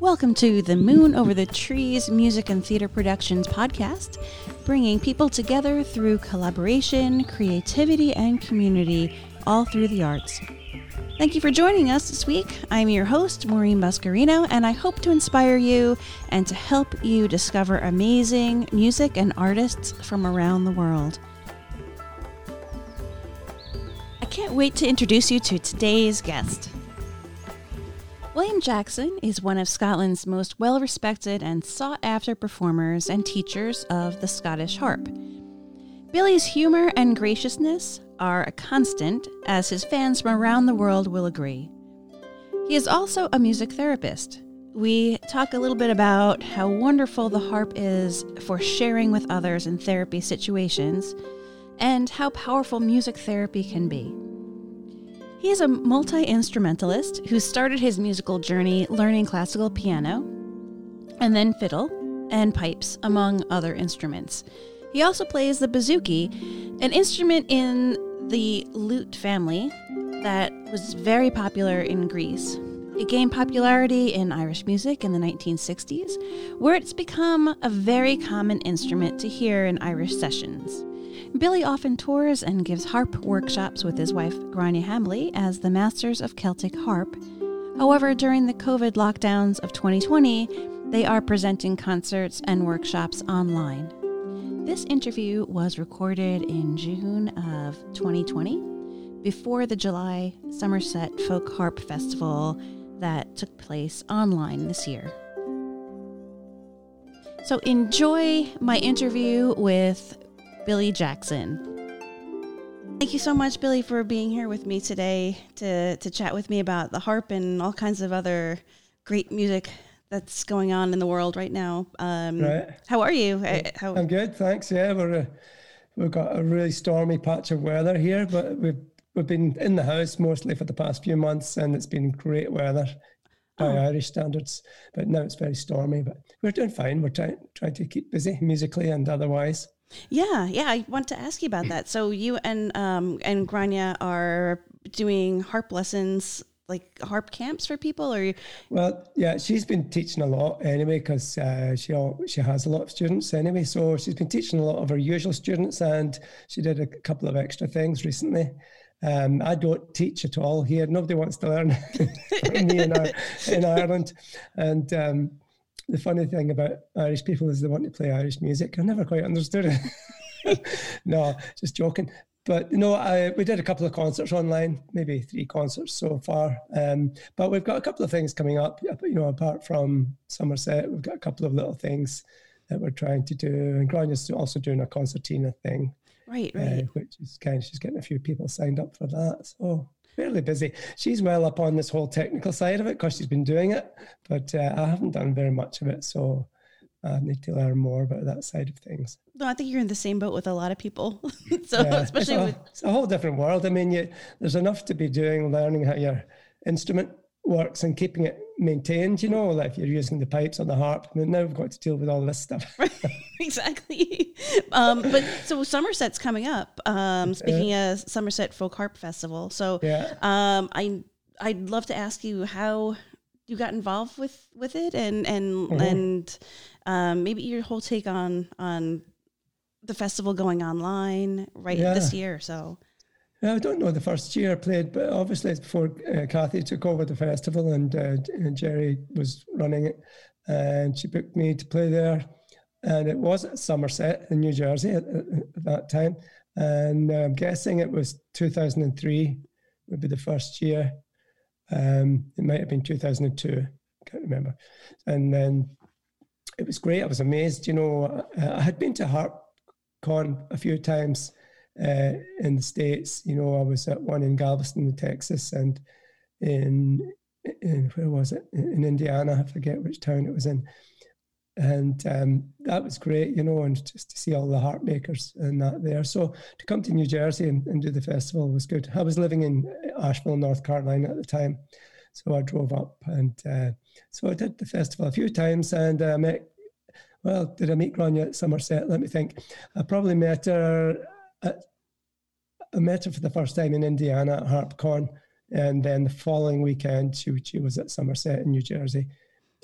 Welcome to the Moon Over the Trees Music and Theater Productions podcast, bringing people together through collaboration, creativity, and community, all through the arts. Thank you for joining us this week. I'm your host, Maureen Buscarino, and I hope to inspire you and to help you discover amazing music and artists from around the world. I can't wait to introduce you to today's guest. William Jackson is one of Scotland's most well respected and sought after performers and teachers of the Scottish harp. Billy's humor and graciousness are a constant, as his fans from around the world will agree. He is also a music therapist. We talk a little bit about how wonderful the harp is for sharing with others in therapy situations and how powerful music therapy can be. He is a multi instrumentalist who started his musical journey learning classical piano and then fiddle and pipes, among other instruments. He also plays the bouzouki, an instrument in the lute family that was very popular in Greece. It gained popularity in Irish music in the 1960s, where it's become a very common instrument to hear in Irish sessions. Billy often tours and gives harp workshops with his wife, Gráinne Hambly, as the Masters of Celtic Harp. However, during the COVID lockdowns of 2020, they are presenting concerts and workshops online. This interview was recorded in June of 2020 before the July Somerset Folk Harp Festival that took place online this year. So enjoy my interview with Billy Jackson. Thank you so much, Billy, for being here with me today to, to chat with me about the harp and all kinds of other great music that's going on in the world right now. Um, right. How are you? How- I'm good, thanks. Yeah, we're uh, we've got a really stormy patch of weather here, but we've we've been in the house mostly for the past few months, and it's been great weather by oh. Irish standards. But now it's very stormy, but we're doing fine. We're trying trying to keep busy musically and otherwise. Yeah, yeah. I want to ask you about that. So you and um and Gráinne are doing harp lessons like harp camps for people or well yeah she's been teaching a lot anyway because uh, she she has a lot of students anyway so she's been teaching a lot of her usual students and she did a couple of extra things recently um, I don't teach at all here. Nobody wants to learn me in, in Ireland. And um, the funny thing about Irish people is they want to play Irish music. I never quite understood it. no, just joking. But you know, I, we did a couple of concerts online, maybe three concerts so far. Um, but we've got a couple of things coming up. You know, apart from Somerset, we've got a couple of little things that we're trying to do. And Gráinne's also doing a concertina thing, right? Right. Uh, which is kind of she's getting a few people signed up for that. So fairly busy. She's well up on this whole technical side of it because she's been doing it, but uh, I haven't done very much of it. So I need to learn more about that side of things. No, I think you're in the same boat with a lot of people. so yeah, especially it's a, with it's a whole different world. I mean, you, there's enough to be doing, learning how your instrument works and keeping it maintained. You know, like if you're using the pipes on the harp, now we've got to deal with all this stuff. exactly. Um, but so Somerset's coming up. Um, speaking yeah. of Somerset Folk Harp Festival, so yeah. um, I I'd love to ask you how you got involved with with it and and mm-hmm. and um, maybe your whole take on on the festival going online right yeah. this year. So I don't know the first year I played, but obviously it's before uh, Kathy took over the festival and, uh, and Jerry was running it, and she booked me to play there, and it was at Somerset in New Jersey at, at that time, and I'm guessing it was 2003 would be the first year. Um, it might have been 2002, I can't remember, and then it was great. I was amazed. You know, I had been to HarpCon a few times uh, in the States. You know, I was at one in Galveston, Texas, and in, in where was it? In Indiana, I forget which town it was in. And um, that was great, you know, and just to see all the harp makers and that there. So to come to New Jersey and, and do the festival was good. I was living in Asheville, North Carolina at the time. So I drove up and uh, so I did the festival a few times and I uh, met, well, did I meet Gráinne at Somerset? Let me think. I probably met her I met her for the first time in Indiana at HarpCon, and then the following weekend she she was at Somerset in New Jersey,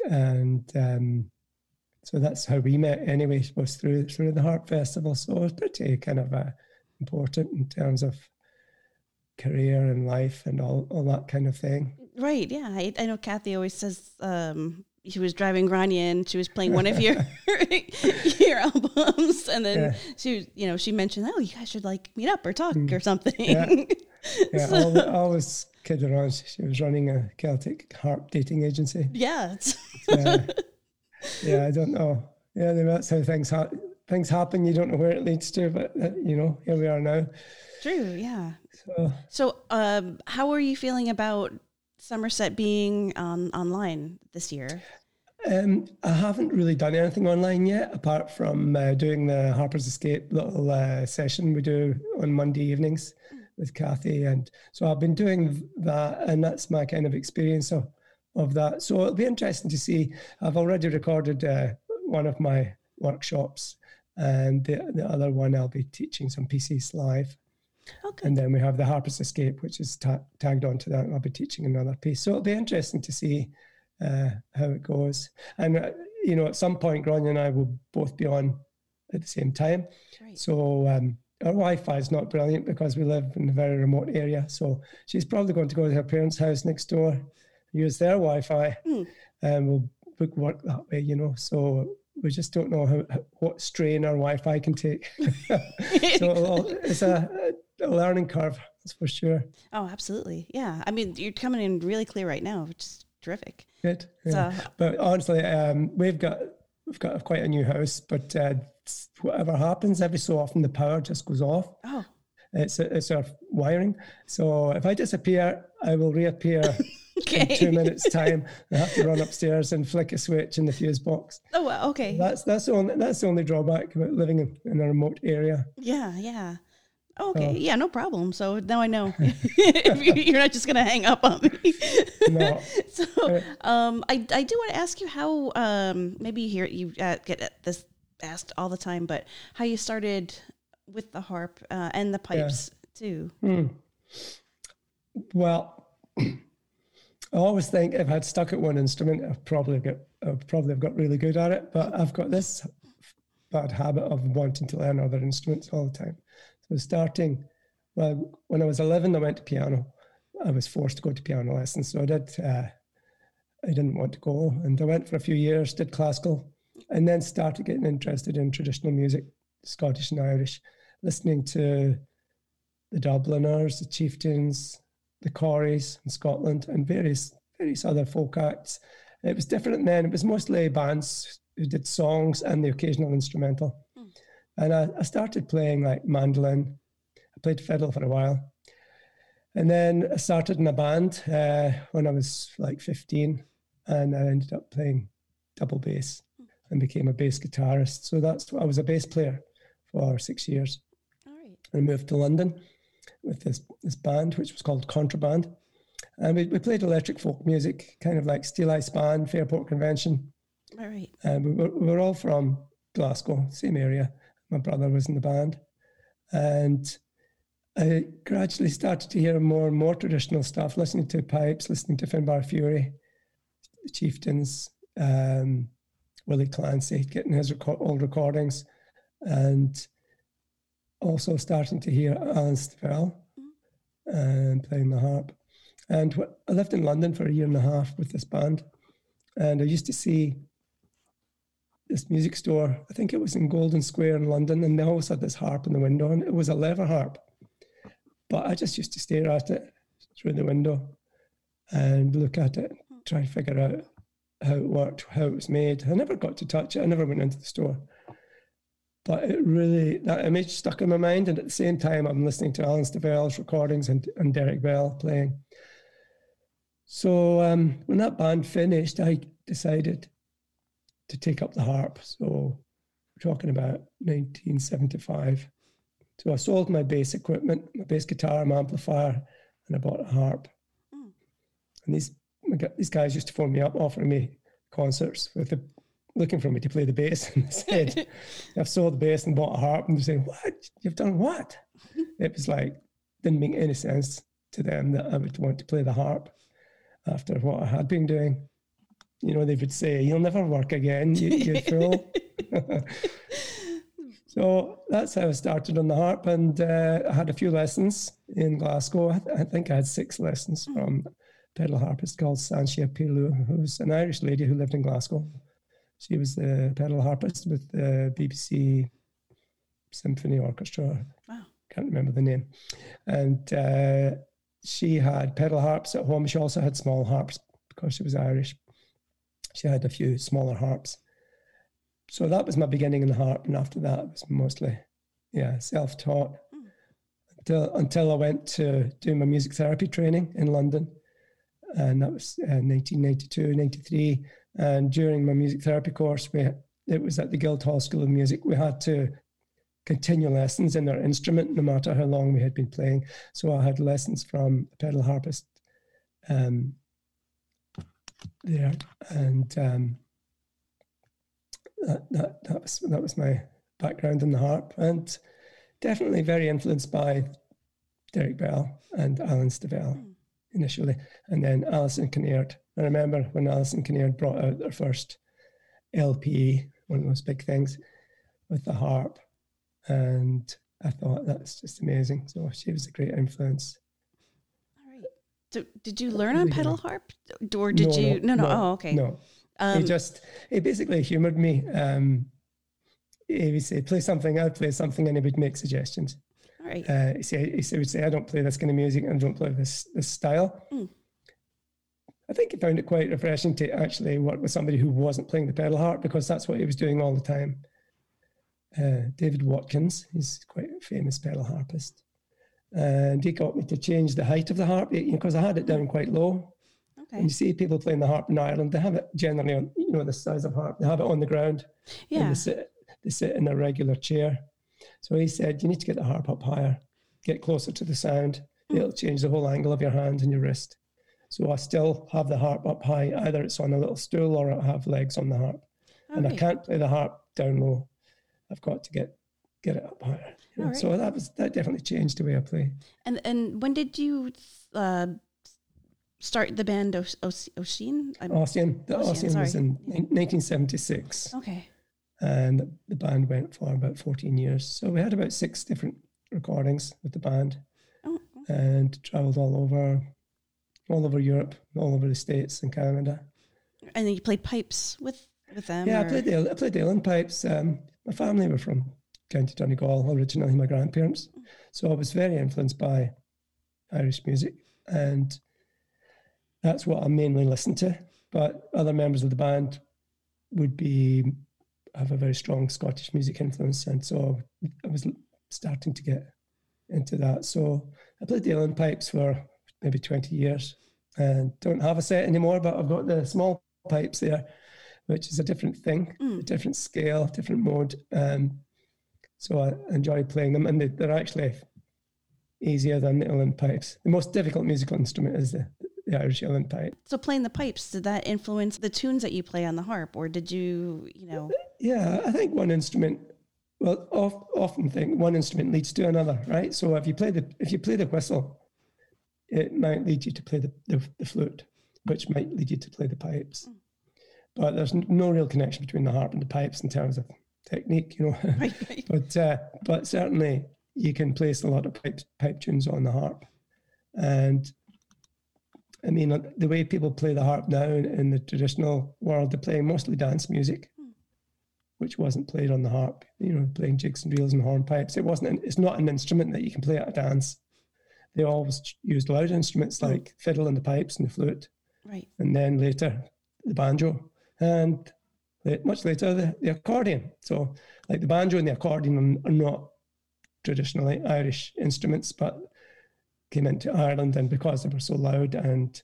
and um, so that's how we met. Anyway, was through through the harp festival. So it was pretty kind of uh, important in terms of career and life and all all that kind of thing. Right. Yeah. I, I know Kathy always says um, she was driving Gráinne and she was playing one of your your albums, and then yeah. she, you know, she mentioned, "Oh, you guys should like meet up or talk mm. or something." Yeah, yeah so. always, always kid around. She was running a Celtic harp dating agency. Yeah. uh, yeah, I don't know. Yeah, that's how things ha- things happen. You don't know where it leads to, but uh, you know, here we are now. True. Yeah. So, so um, how are you feeling about Somerset being on online this year? Um, I haven't really done anything online yet, apart from uh, doing the Harper's Escape little uh, session we do on Monday evenings with Kathy, and so I've been doing that, and that's my kind of experience of of that. So it'll be interesting to see. I've already recorded uh, one of my workshops, and the the other one I'll be teaching some pieces live. Okay. And then we have the Harper's Escape, which is ta- tagged onto that. I'll be teaching another piece. So it'll be interesting to see uh, how it goes. And, uh, you know, at some point, Gráinne and I will both be on at the same time. Right. So um, our Wi Fi is not brilliant because we live in a very remote area. So she's probably going to go to her parents' house next door, use their Wi Fi, mm. and we'll book work that way, you know. So we just don't know how, what strain our Wi-Fi can take. so it's a, a, learning curve, that's for sure. Oh, absolutely. Yeah. I mean, you're coming in really clear right now, which is terrific. Good. Yeah. So, but honestly, um, we've got we've got quite a new house, but uh, whatever happens, every so often the power just goes off. Oh. It's it's our wiring. So if I disappear, I will reappear okay. in two minutes' time. I have to run upstairs and flick a switch in the fuse box. Oh, well, okay. That's that's the only that's the only drawback about living in, in a remote area. Yeah, yeah. Okay, so, yeah, no problem. So now I know you're not just gonna hang up on me. no. so, um, I I do want to ask you how um maybe you hear you uh, get this asked all the time, but how you started with the harp uh, and the pipes yeah. too. Hmm. Well. I always think if I'd stuck at one instrument, I'd probably get I'd probably have got really good at it. But I've got this bad habit of wanting to learn other instruments all the time. So starting, well, when I was 11, I went to piano. I was forced to go to piano lessons, so I did. Uh, I didn't want to go, and I went for a few years, did classical, and then started getting interested in traditional music, Scottish and Irish, listening to the Dubliners, the Chieftains, the Corries in Scotland, and various various other folk acts. It was different then. It was mostly bands who did songs and the occasional instrumental. And I, I, started playing like mandolin. I played fiddle for a while. And then I started in a band uh, when I was like 15, and I ended up playing double bass and became a bass guitarist. So that's I was a bass player for six years. All right. I moved to London with this this band, which was called Contraband, and we, we played electric folk music, kind of like Steeleye Span, Fairport Convention. All right. And we were, we were all from Glasgow, same area. My brother was in the band, and I gradually started to hear more and more traditional stuff, listening to pipes, listening to Finbar Furey, Chieftains, um, Willie Clancy, getting his reco- old recordings, and also starting to hear Alan Stivell and playing the harp. And I lived in London for a year and a half with this band, and I used to see this music store. I think it was in Golden Square in London, and they always had this harp in the window, and it was a leather harp. But I just used to stare at it through the window and look at it, try and figure out how it worked, how it was made. I never got to touch it. I never went into the store but it really that image stuck in my mind and at the same time i'm listening to alan stivell's recordings and, and derek bell playing so um, when that band finished i decided to take up the harp so we're talking about 1975 so i sold my bass equipment my bass guitar my amplifier and i bought a harp mm. and these these guys used to phone me up offering me concerts with the looking for me to play the bass and they said, I've sold the bass and bought a harp. And they're saying, What? You've done what? it was like, didn't make any sense to them that I would want to play the harp after what I had been doing. You know, they would say, "You'll never work again, you, you fool." so that's how I started on the harp, and uh, I had a few lessons in Glasgow. I, th- I think I had six lessons mm. from a pedal harpist called Sanchia Pielou, who's an Irish lady who lived in Glasgow. She was the pedal harpist with the BBC Symphony Orchestra. Wow. Can't remember the name. And uh, she had pedal harps at home. She also had small harps because she was Irish. She had a few smaller harps. So that was my beginning in the harp. And after that, it was mostly, yeah, self taught mm. until, until I went to do my music therapy training in London. And that was uh, 1992, 93. And during my music therapy course, we, it was at the Guildhall School of Music. We had to continue lessons in our instrument, no matter how long we had been playing. So I had lessons from a pedal harpist um, there, and um, that, that that was that was my background in the harp, and definitely very influenced by Derek Bell and Alan Stivell mm. initially, and then Alison Kinnaird. I remember when Alison Kinnaird brought out their first LP, one of those big things, with the harp and I thought that's just amazing. So she was a great influence. So did you learn on pedal harp, or did no, you? No, no, no. Oh, okay. No. Um, he just he basically humored me. Um, he would say, "Play something." I'd play something, and he would make suggestions. All right. Uh, he, say, he would say, "I don't play this kind of music, and I don't play this this style." Mm. I think he found it quite refreshing to actually work with somebody who wasn't playing the pedal harp because that's what he was doing all the time uh, David Watkins. He's quite a famous pedal harpist. And he got me to change the height of the harp because you know, I had it down quite low. Okay. And you see people playing the harp in Ireland, they have it generally on, you know, the size of harp, they have it on the ground. Yeah. They sit, they sit in a regular chair. So he said, you need to get the harp up higher, get closer to the sound. Mm. It'll change the whole angle of your hand and your wrist. So I still have the harp up high. Either it's on a little stool or I have legs on the harp. Okay. And I can't play the harp down low. I've got to get get it up higher. Right. So that was that definitely changed the way I play. And and when did you uh, start the band o- o- Ossian? Ossian. The Ossian was in yeah. 1976. Okay. And the band went for about 14 years. So we had about six different recordings with the band oh, okay. and traveled all over, all over Europe, all over the States and Canada. And then you played pipes with, with them? Yeah, or? I played the, I played the pipes. Um, my family were from County Donegal, originally my grandparents. So I was very influenced by Irish music. And that's what I mainly listened to. But other members of the band would be have a very strong Scottish music influence. And so I was starting to get into that. So I played the Uilleann pipes for maybe 20 years and don't have a set anymore, but I've got the small pipes there which is a different thing, mm. a different scale, different mode. Um, so I enjoy playing them, and they, are actually easier than the Uilleann pipes. The most difficult musical instrument is the, the Irish Uilleann pipe. So playing the pipes, did that influence the tunes that you play on the harp, or did you, you know? Yeah, I think one instrument. Well, often think one instrument leads to another, right? So if you play the if you play the whistle, it might lead you to play the, the, the flute, which might lead you to play the pipes. Mm but there's no real connection between the harp and the pipes in terms of technique, you know. Right, right. but uh, but certainly you can place a lot of pipe pipe tunes on the harp, and I mean the way people play the harp now in, in the traditional world, they're playing mostly dance music, hmm. which wasn't played on the harp. You know, playing jigs and reels and hornpipes. It wasn't. An, it's not an instrument that you can play at a dance. They always used loud instruments hmm. like fiddle and the pipes and the flute. Right. And then later the banjo and much later the, the accordion. So, like the banjo and the accordion are not traditionally Irish instruments, but came into Ireland, and because they were so loud and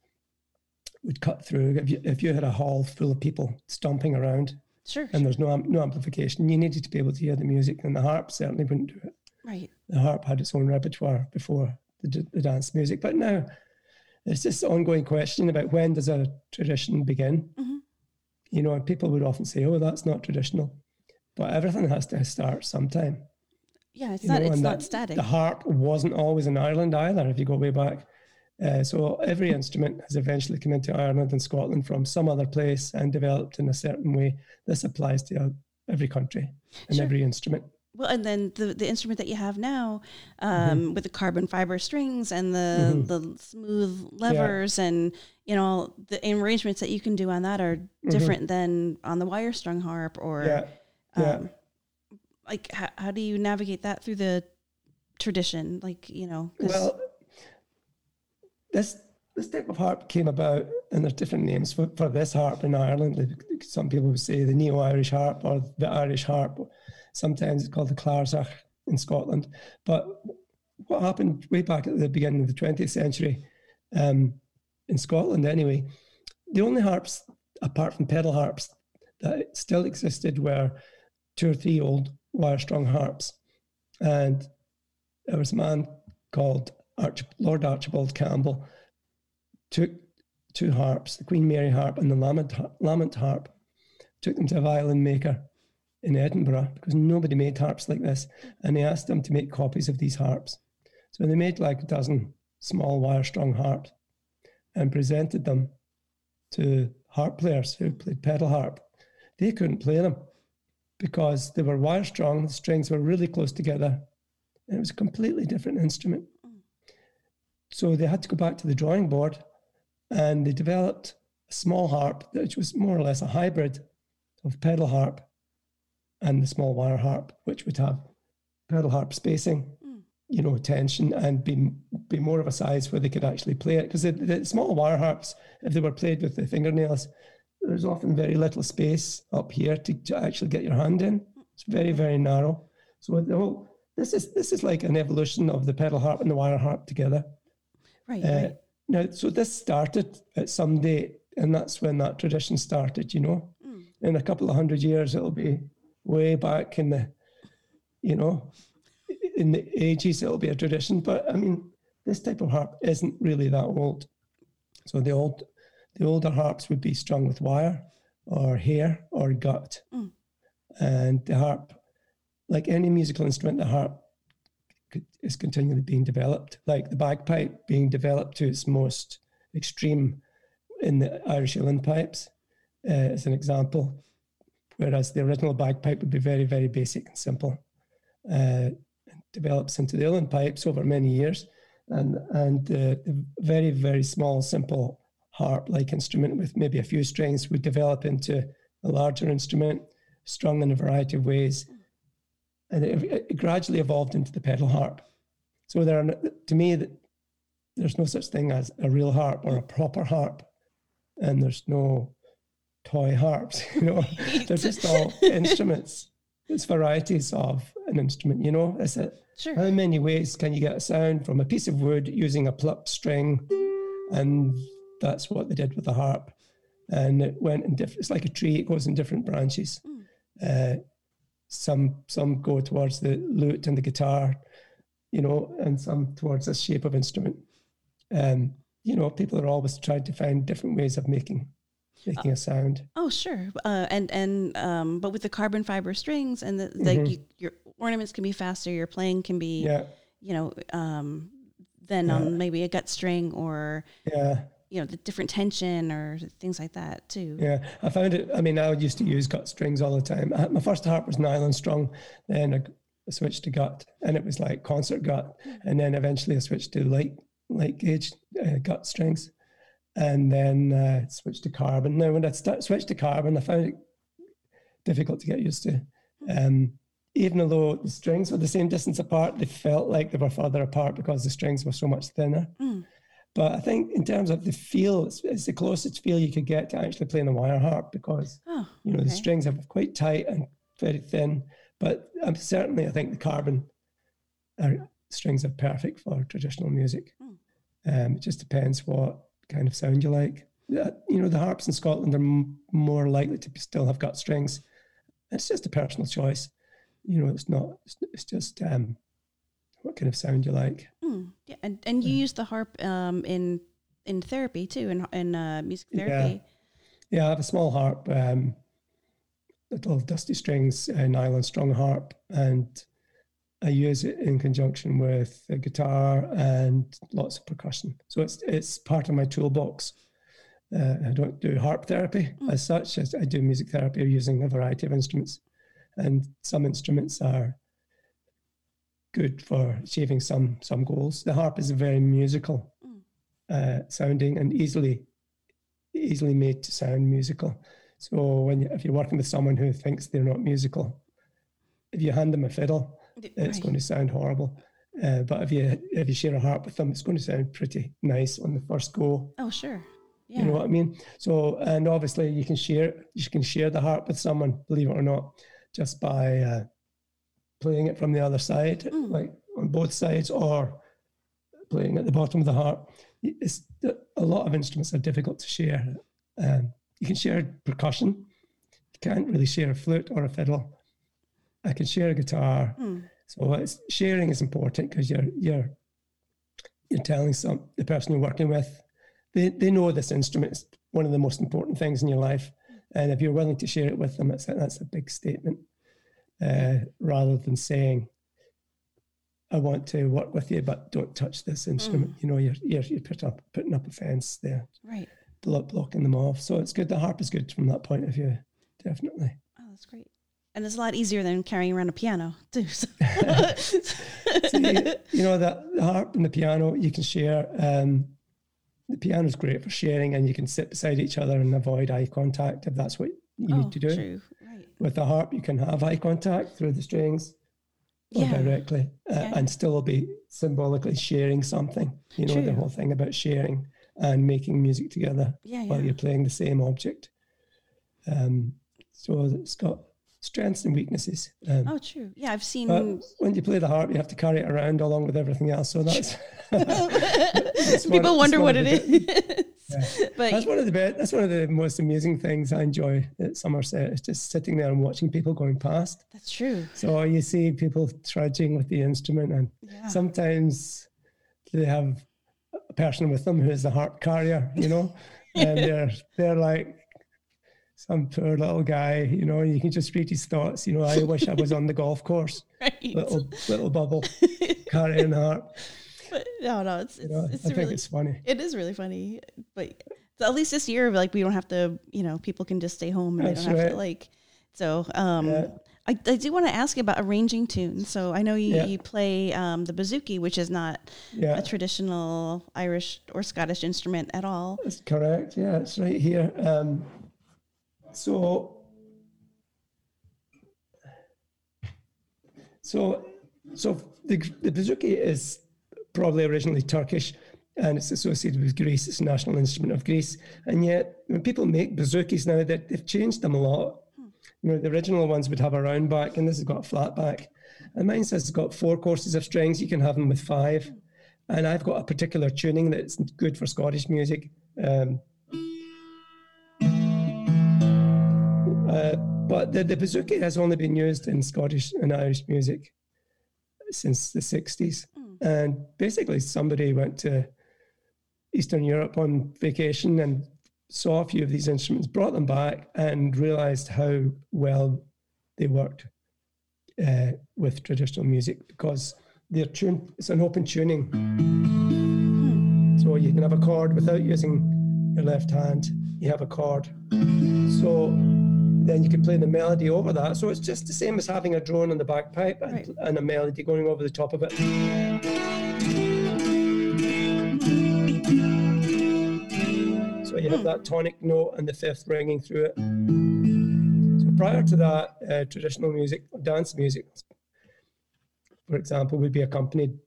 would cut through, if you, if you had a hall full of people stomping around, sure, and there's no no amplification, you needed to be able to hear the music, and the harp certainly wouldn't do it. Right. The harp had its own repertoire before the, the dance music, but now there's this ongoing question about when does a tradition begin. Mm-hmm you know, and people would often say, "Oh, that's not traditional," but everything has to start sometime. Yeah, it's you not. Know, it's not static. The harp wasn't always in Ireland either. If you go way back, Uh, so every instrument has eventually come into Ireland and Scotland from some other place and developed in a certain way. This applies to uh, every country and sure. every instrument. Well, and then the, the instrument that you have now, um, mm-hmm. with the carbon fiber strings and the mm-hmm. the smooth levers, yeah. and you know the arrangements that you can do on that are mm-hmm. different than on the wire strung harp or yeah. Yeah. Um, like how, how do you navigate that through the tradition? Like you know, well, this this type of harp came about, and there's different names for, for this harp in Ireland. Some people would say the Neo Irish harp or the Irish harp. Sometimes it's called the Clarsach in Scotland. But what happened way back at the beginning of the 20th century, um, in Scotland anyway, the only harps, apart from pedal harps, that still existed were two or three old wire strung harps. And there was a man called Arch- Lord Archibald Campbell took two harps, the Queen Mary harp and the Lamont, Lamont harp, took them to a violin maker in Edinburgh because nobody made harps like this. And he asked them to make copies of these harps. So they made like a dozen small wire strung harps and presented them to harp players who played pedal harp. They couldn't play them because they were wire strung, the strings were really close together, and it was a completely different instrument. So they had to go back to the drawing board and they developed a small harp, which was more or less a hybrid of pedal harp and the small wire harp, which would have pedal harp spacing. You know, tension, and be be more of a size where they could actually play it. Because the, the small wire harps, if they were played with the fingernails, there's often very little space up here to, to actually get your hand in. It's very very narrow. So the whole this is this is like an evolution of the pedal harp and the wire harp together. Right. Uh, right. Now, so this started at some date, and that's when that tradition started. You know, mm. in a couple of hundred years, it'll be way back in the, you know, in the ages, it'll be a tradition. But I mean, this type of harp isn't really that old. So the old, the older harps would be strung with wire, or hair, or gut, mm. and the harp, like any musical instrument, the harp is continually being developed. Like the bagpipe being developed to its most extreme in the Irish uilleann pipes, uh, as an example whereas the original bagpipe would be very, very basic and simple. Uh, develops into the uilleann pipes over many years, and and uh, the very, very small, simple harp-like instrument with maybe a few strings would develop into a larger instrument, strung in a variety of ways, and it, it gradually evolved into the pedal harp. So there are, to me, that there's no such thing as a real harp or a proper harp, and there's no toy harps. You know, they're just all instruments. It's varieties of an instrument. You know, is it? Sure. How many ways can you get a sound from a piece of wood using a plucked string? And that's what they did with the harp. And it went in different. It's like a tree; it goes in different branches. Mm. Uh, some some go towards the lute and the guitar, you know, and some towards this shape of instrument. Um, you know, people are always trying to find different ways of making making uh, a sound. Oh, sure. Uh, and and um, but with the carbon fiber strings and the, mm-hmm. you, your ornaments can be faster. Your playing can be, yeah. you know, um, than yeah. on maybe a gut string or yeah, you know, the different tension or things like that too. Yeah, I found it. I mean, I used to use gut strings all the time. I, my first harp was nylon strung, then I, I switched to gut, and it was like concert gut, mm-hmm. and then eventually I switched to light light gauge uh, gut strings and then uh, switched to carbon. Now, when I st- switched to carbon, I found it difficult to get used to. Um, even though the strings were the same distance apart, they felt like they were further apart because the strings were so much thinner. Mm. But I think in terms of the feel, it's, it's, the closest feel you could get to actually playing a wire harp because oh, you know okay. the strings are quite tight and very thin. But um, certainly, I think the carbon are, strings are perfect for traditional music. Mm. Um, it just depends what kind of sound you like. You know, the harps in Scotland are m- more likely to still have gut strings. It's just a personal choice. You know, it's not. It's, just um, what kind of sound you like. Mm, yeah, and and you mm. use the harp um, in in therapy too, in in uh, music therapy. Yeah. yeah, I have a small harp, um, little dusty strings, uh, nylon strung harp, and I use it in conjunction with the guitar and lots of percussion. So it's it's part of my toolbox. Uh, I don't do harp therapy mm. as such. As I do music therapy using a variety of instruments, and some instruments are good for achieving some some goals. The harp is a very musical mm. uh, sounding and easily easily made to sound musical. So when you, if you're working with someone who thinks they're not musical, if you hand them a fiddle, it's right. going to sound horrible. Uh, but if you if you share a harp with them, it's going to sound pretty nice on the first go. Oh, sure. Yeah. You know what I mean? So, and obviously, you can share you can share the harp with someone, believe it or not, just by uh, playing it from the other side, mm. like on both sides, or playing at the bottom of the harp. It's, a lot of instruments are difficult to share. Um, you can share percussion. You can't really share a flute or a fiddle. I can share a guitar. Mm. So sharing is important because you're you're you're telling some the person you're working with, they they know this instrument is one of the most important things in your life, and if you're willing to share it with them, that's a, that's a big statement. Uh, rather than saying, "I want to work with you, but don't touch this instrument," mm. you know, you're you're, you're put up, putting up a fence there, right? Blocking them off. So it's good. The harp is good from that point of view, definitely. Oh, that's great and it's a lot easier than carrying around a piano too. So. you, you, know the, the, harp and the piano you can share. Um, the piano is great for sharing, and you can sit beside each other and avoid eye contact if that's what you oh, need to do. True. Right. With the harp, you can have eye contact through the strings or yeah. directly, uh, yeah. and still be symbolically sharing something. You know true. the whole thing about sharing and making music together yeah, while you're playing the same object. Um, so it's got strengths and weaknesses. Um, oh, true. Yeah, I've seen. when you play the harp, you have to carry it around along with everything else. So that's. People wonder what it is. Yeah. But that's one of the best, that's one of the most amusing things I enjoy at Somerset. It's just sitting there and watching people going past. That's true. So you see people trudging with the instrument, and yeah. sometimes they have a person with them who is the harp carrier, you know, and they're they're like some poor little guy, you know, you can just read his thoughts. You know, I wish I was on the golf course. Right. Little little bubble carrying harp. But no, no, it's, it's, you know, it's I really, think it's funny. It is really funny. But at least this year, like we don't have to, you know, people can just stay home and That's they don't have to like. So, um, yeah. I, I do want to ask you about arranging tunes. So I know you, yeah. you play um, the bouzouki, which is not yeah. a traditional Irish or Scottish instrument at all. That's correct. Yeah, it's right here. Um, so, so, so the, the bouzouki is probably originally Turkish and it's associated with Greece. It's a national instrument of Greece. And yet, when people make bouzouki's now, that they've changed them a lot. You know, the original ones would have a round back, and this has got a flat back. And mine says it's got four courses of strings. You can have them with five. And I've got a particular tuning that's good for Scottish music. Um, Uh, but the, the bouzouki has only been used in Scottish and Irish music since the 60s. Mm. And basically, somebody went to Eastern Europe on vacation and saw a few of these instruments, brought them back, and realized how well they worked uh, with traditional music because they're tuned, it's an open tuning. Mm. So you can have a chord without using your left hand, you have a chord. So then you can play the melody over that. So it's just the same as having a drone on the bagpipe and, right. and a melody going over the top of it. So you have that tonic note and the fifth ringing through it. So prior to that, uh, traditional music, dance music, for example, would be accompanied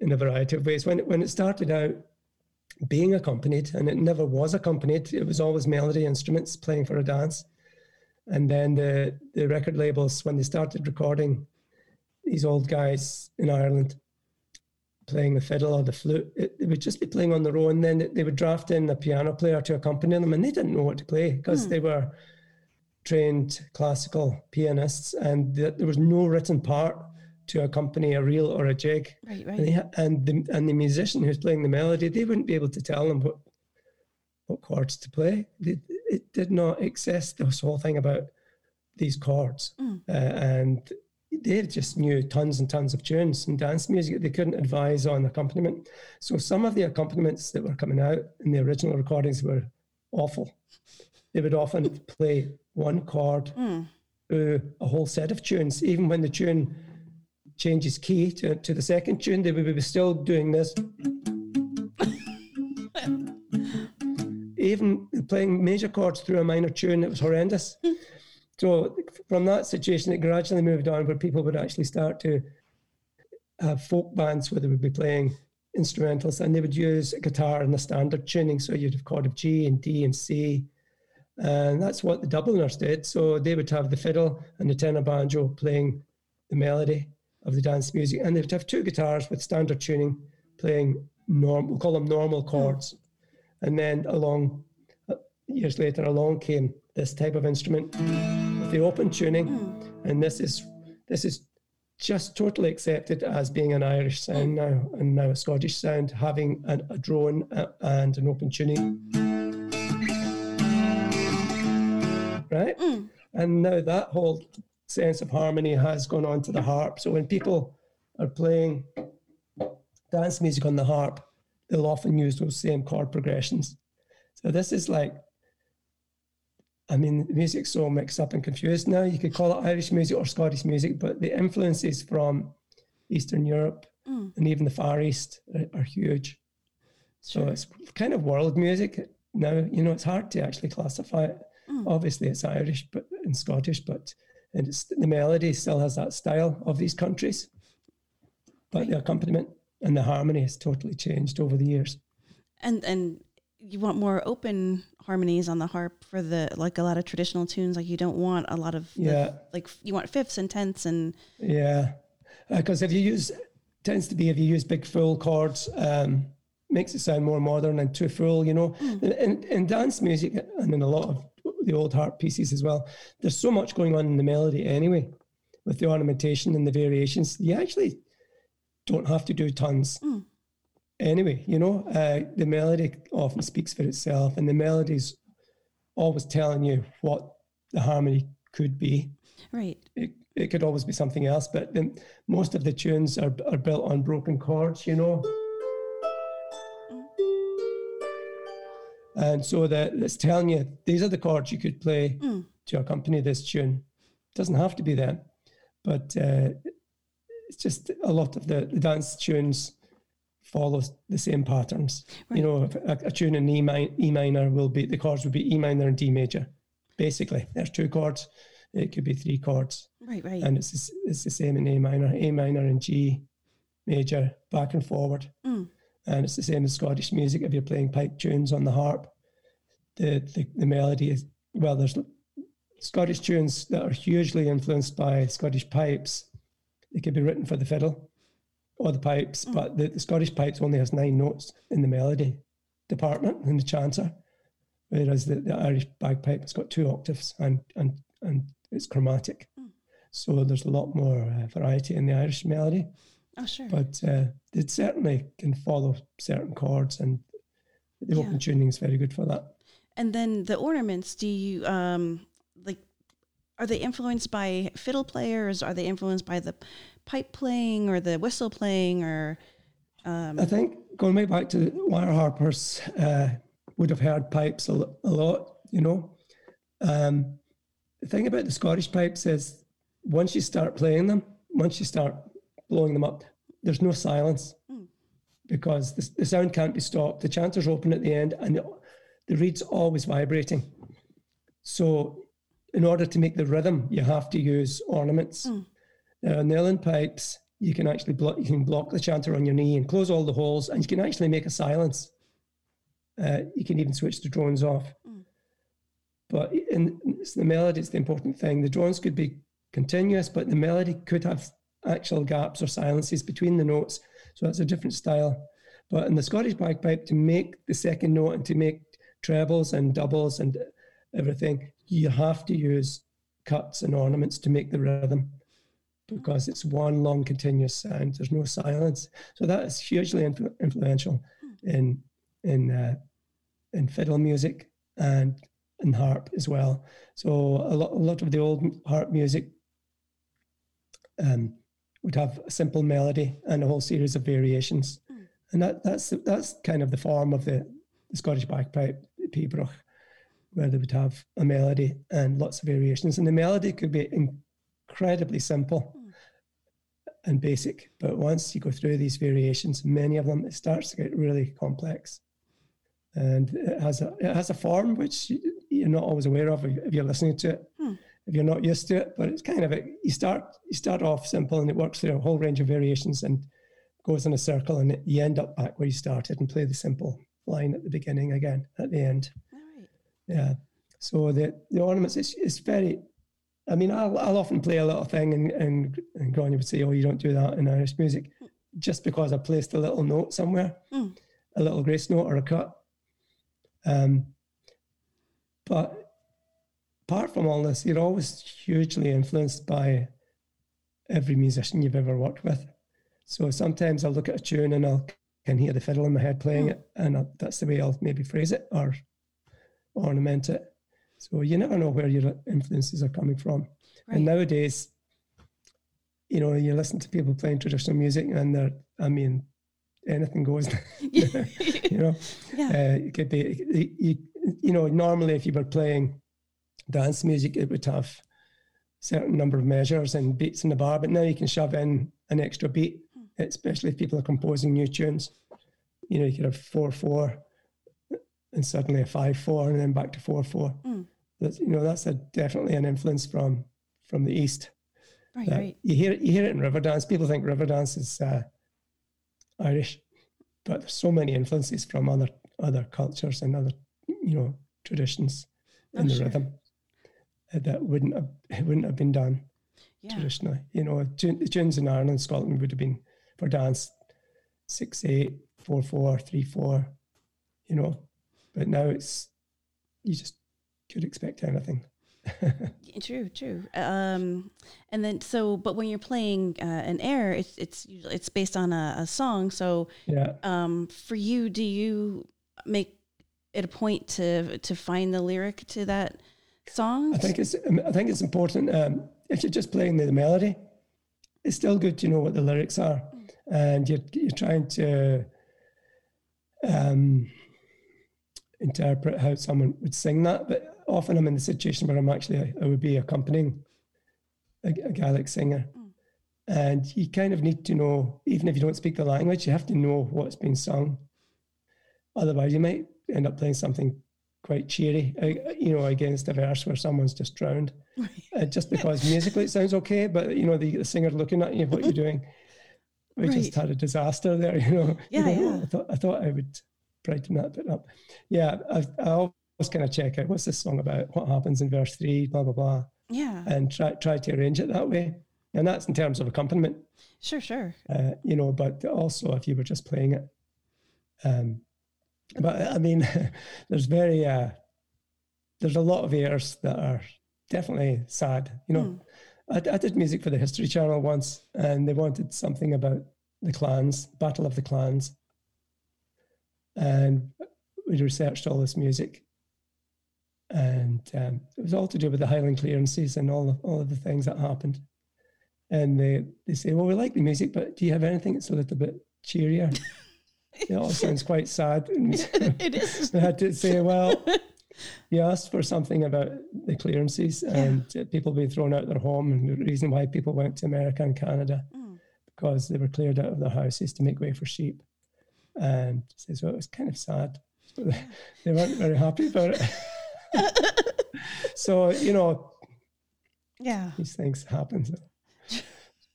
in a variety of ways. When it, when it started out being accompanied, and it never was accompanied, it was always melody instruments playing for a dance. And then the, the record labels, when they started recording these old guys in Ireland playing the fiddle or the flute, it, they would just be playing on their own. Then they would draft in a piano player to accompany them, and they didn't know what to play because mm. they were trained classical pianists, and the, there was no written part to accompany a reel or a jig. Right, right. And, they, and, the, and the musician who's playing the melody, they wouldn't be able to tell them what what chords to play. They, it did not exist this whole thing about these chords, mm. uh, and they just knew tons and tons of tunes and dance music. They couldn't advise on accompaniment. So some of the accompaniments that were coming out in the original recordings were awful. They would often play one chord mm. through a whole set of tunes, even when the tune changes key to, to the second tune, they would be still doing this. Even playing major chords through a minor tune, it was horrendous. Hmm. so from that situation, it gradually moved on where people would actually start to have folk bands where they would be playing instrumentals and they would use a guitar in the standard tuning. So you'd have chord of G and D and C. And that's what the Dubliners did. So they would have the fiddle and the tenor banjo playing the melody of the dance music. And they would have two guitars with standard tuning playing normal, we'll call them normal hmm. chords. And then along uh, years later, along came this type of instrument with the open tuning, mm. and this is this is just totally accepted as being an Irish sound now, and now a Scottish sound, having an, a drone uh, and an open tuning. Right, mm. and now that whole sense of harmony has gone on to the harp. So when people are playing dance music on the harp, they'll often use those same chord progressions. So this is like, I mean, music's so mixed up and confused now. You could call it Irish music or Scottish music, but the influences from Eastern Europe mm. and even the Far East are, are huge. So sure. it's kind of world music now. You know, it's hard to actually classify it. Mm. Obviously, it's Irish, but and Scottish, but and it's, the melody still has that style of these countries, but right. the accompaniment and the harmony has totally changed over the years. And and you want more open harmonies on the harp for the like a lot of traditional tunes. Like you don't want a lot of yeah, the, like you want fifths and tenths and yeah, because uh, if you use tends to be if you use big full chords. Um, makes it sound more modern and too full, you know. Mm. In, in dance music and in a lot of the old harp pieces as well, there's so much going on in the melody anyway, with the ornamentation and the variations. You actually don't have to do tons. Mm. Anyway, you know, uh, the melody often speaks for itself, and the melody's always telling you what the harmony could be. Right. It, it could always be something else, but the, most of the tunes are, are built on broken chords, you know. And so that it's telling you these are the chords you could play mm. to accompany this tune. It doesn't have to be them, but uh, it's just a lot of the, the dance tunes follow the same patterns. Right. You know, a, a, tune in E, e minor will be the chords would be E minor and D major. Basically, there's two chords. It could be three chords. Right, right. And it's it's the same in A minor, A minor and G major, back and forward. Mm. And it's the same in Scottish music. If you're playing pipe tunes on the harp, the the, the melody is well. There's Scottish tunes that are hugely influenced by Scottish pipes it could be written for the fiddle or the pipes, mm. but the, the, Scottish pipes only has nine notes in the melody department in the chanter, whereas the, the Irish bagpipe has got two octaves and and and it's chromatic. Mm. So there's a lot more uh, variety in the Irish melody. Oh, sure. But uh, it certainly can follow certain chords, and the yeah. open tuning is very good for that. And then the ornaments, do you um, are they influenced by fiddle players? Are they influenced by the pipe playing or the whistle playing? Or um... I think going way back to wire harpers uh, would have heard pipes a, a lot. You know, um, the thing about the Scottish pipes is once you start playing them, once you start blowing them up, there's no silence mm. because the, the, sound can't be stopped. The chanter's open at the end, and the, the reed's always vibrating. So in order to make the rhythm, you have to use ornaments. Mm. Now, uilleann pipes, you can actually block, you can block the chanter on your knee and close all the holes, and you can actually make a silence. Uh, you can even switch the drones off. Mm. But in, in the melody, it's the important thing. The drones could be continuous, but the melody could have actual gaps or silences between the notes. So that's a different style. But in the Scottish bagpipe, to make the second note and to make trebles and doubles and everything, you have to use cuts and ornaments to make the rhythm because it's one long continuous sound. There's no silence. So that is hugely influ- influential in in uh, in fiddle music and in harp as well. So a lot a lot of the old harp music um, would have a simple melody and a whole series of variations. Mm. And that, that's that's kind of the form of the, the Scottish bagpipe, the pibroch, where they would have a melody and lots of variations. And the melody could be incredibly simple mm. and basic, but once you go through these variations, many of them, it starts to get really complex. And it has a it has a form which you're not always aware of if you're listening to it. Mm if you're not used to it. But it's kind of a, you start you start off simple and it works through a whole range of variations and goes in a circle and you end up back where you started and play the simple line at the beginning again at the end. Yeah. So the the ornaments, it's, is very. I mean, I'll I'll often play a little thing and and and Gráinne would say, "Oh, you don't do that in Irish music," just because I placed a little note somewhere, mm. a little grace note or a cut. Um, but apart from all this, you're always hugely influenced by every musician you've ever worked with. So sometimes I'll look at a tune and I'll can hear the fiddle in my head playing mm. it, and I'll, that's the way I'll maybe phrase it or ornament it. So you never know where your influences are coming from. Right. And nowadays, you know, you listen to people playing traditional music, and they're, I mean, anything goes. you know, yeah. Uh, it could be, you, you know, normally if you were playing dance music, it would have certain number of measures and beats in the bar, but now you can shove in an extra beat, especially if people are composing new tunes. You know, you could have four four and suddenly a five four and then back to four four. Mm. That's you know, that's a definitely an influence from from the east. Right, right. You hear it you hear it in Riverdance. People think Riverdance is uh, Irish, but there's so many influences from other other cultures and other you know traditions in the sure. rhythm that wouldn't have it wouldn't have been done yeah. traditionally. You know, the tunes in Ireland, and Scotland would have been for dance six eight, four four, three four. You know, but now it's you just could expect anything. true, true. Um, and then so, but when you're playing uh, an air, it's it's it's based on a, a song. So, yeah. Um, for you, do you make it a point to to find the lyric to that song? I think it's I think it's important. Um, if you're just playing the melody, it's still good to know what the lyrics are, and you're you're trying to um, interpret how someone would sing that. But often I'm in the situation where I'm actually I would be accompanying a, a Gaelic singer. Mm. And you kind of need to know, even if you don't speak the language, you have to know what's being sung. Otherwise, you might end up playing something quite cheery, uh, you know, against a verse where someone's just drowned, uh, just because musically it sounds okay, but you know the, the singer looking at you, what you're doing. We right. just had a disaster there, you know. Yeah, you know, yeah. I thought I thought I would brighten that bit up. Yeah, I, I always kind of check out what's this song about, what happens in verse three, blah blah blah. Yeah, and try try to arrange it that way, and that's in terms of accompaniment. Sure, sure. Uh, you know, but also if you were just playing it, um, but I mean, there's very uh, there's a lot of airs that are definitely sad. You know, mm. I, I, did music for the History Channel once, and they wanted something about the clans, Battle of the Clans, and we researched all this music, and um, it was all to do with the Highland clearances and all of, all of the things that happened. And they they say, well, we like the music, but do you have anything that's a little bit cheerier? it all sounds quite sad. it is. I had to say, well, you asked for something about the clearances yeah. and people being thrown out of their home, and the reason why people went to America and Canada mm. because they were cleared out of their houses to make way for sheep. And says, well, it was kind of sad. They, weren't very happy about it. so you know, yeah, these things happen. So.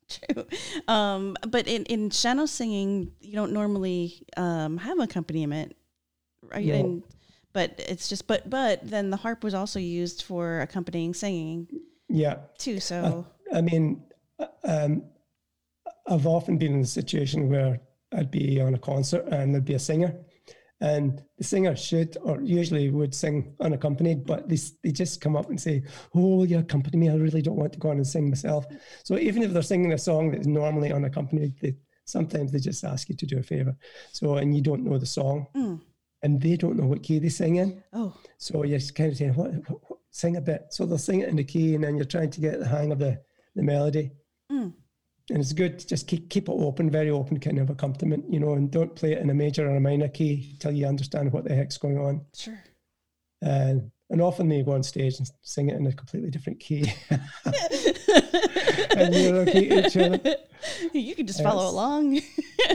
True. Um, but in, in sean-nós singing, you don't normally um, have accompaniment, right? No. And, but it's just, but, but then the harp was also used for accompanying singing. Yeah. Too. So, I, I mean, um, I've often been in a situation where I'd be on a concert and there'd be a singer and the singer should or usually would sing unaccompanied, but they, they just come up and say, Oh, you accompany me? I really don't want to go on and sing myself. So even if they're singing a song that's normally unaccompanied, they, sometimes they just ask you to do a favor. So, and you don't know the song mm. and they don't know what key they sing in. Oh. So you're kind of saying, what, what, what, sing a bit. So they'll sing it in the key and then you're trying to get the hang of the, the melody. Mm. And it's good to just keep keep it open, very open kind of accompaniment, you know, and don't play it in a major or a minor key till you understand what the heck's going on. Sure. And and often they go on stage and sing it in a completely different key. and you look at each other. You can just uh, follow it's, along.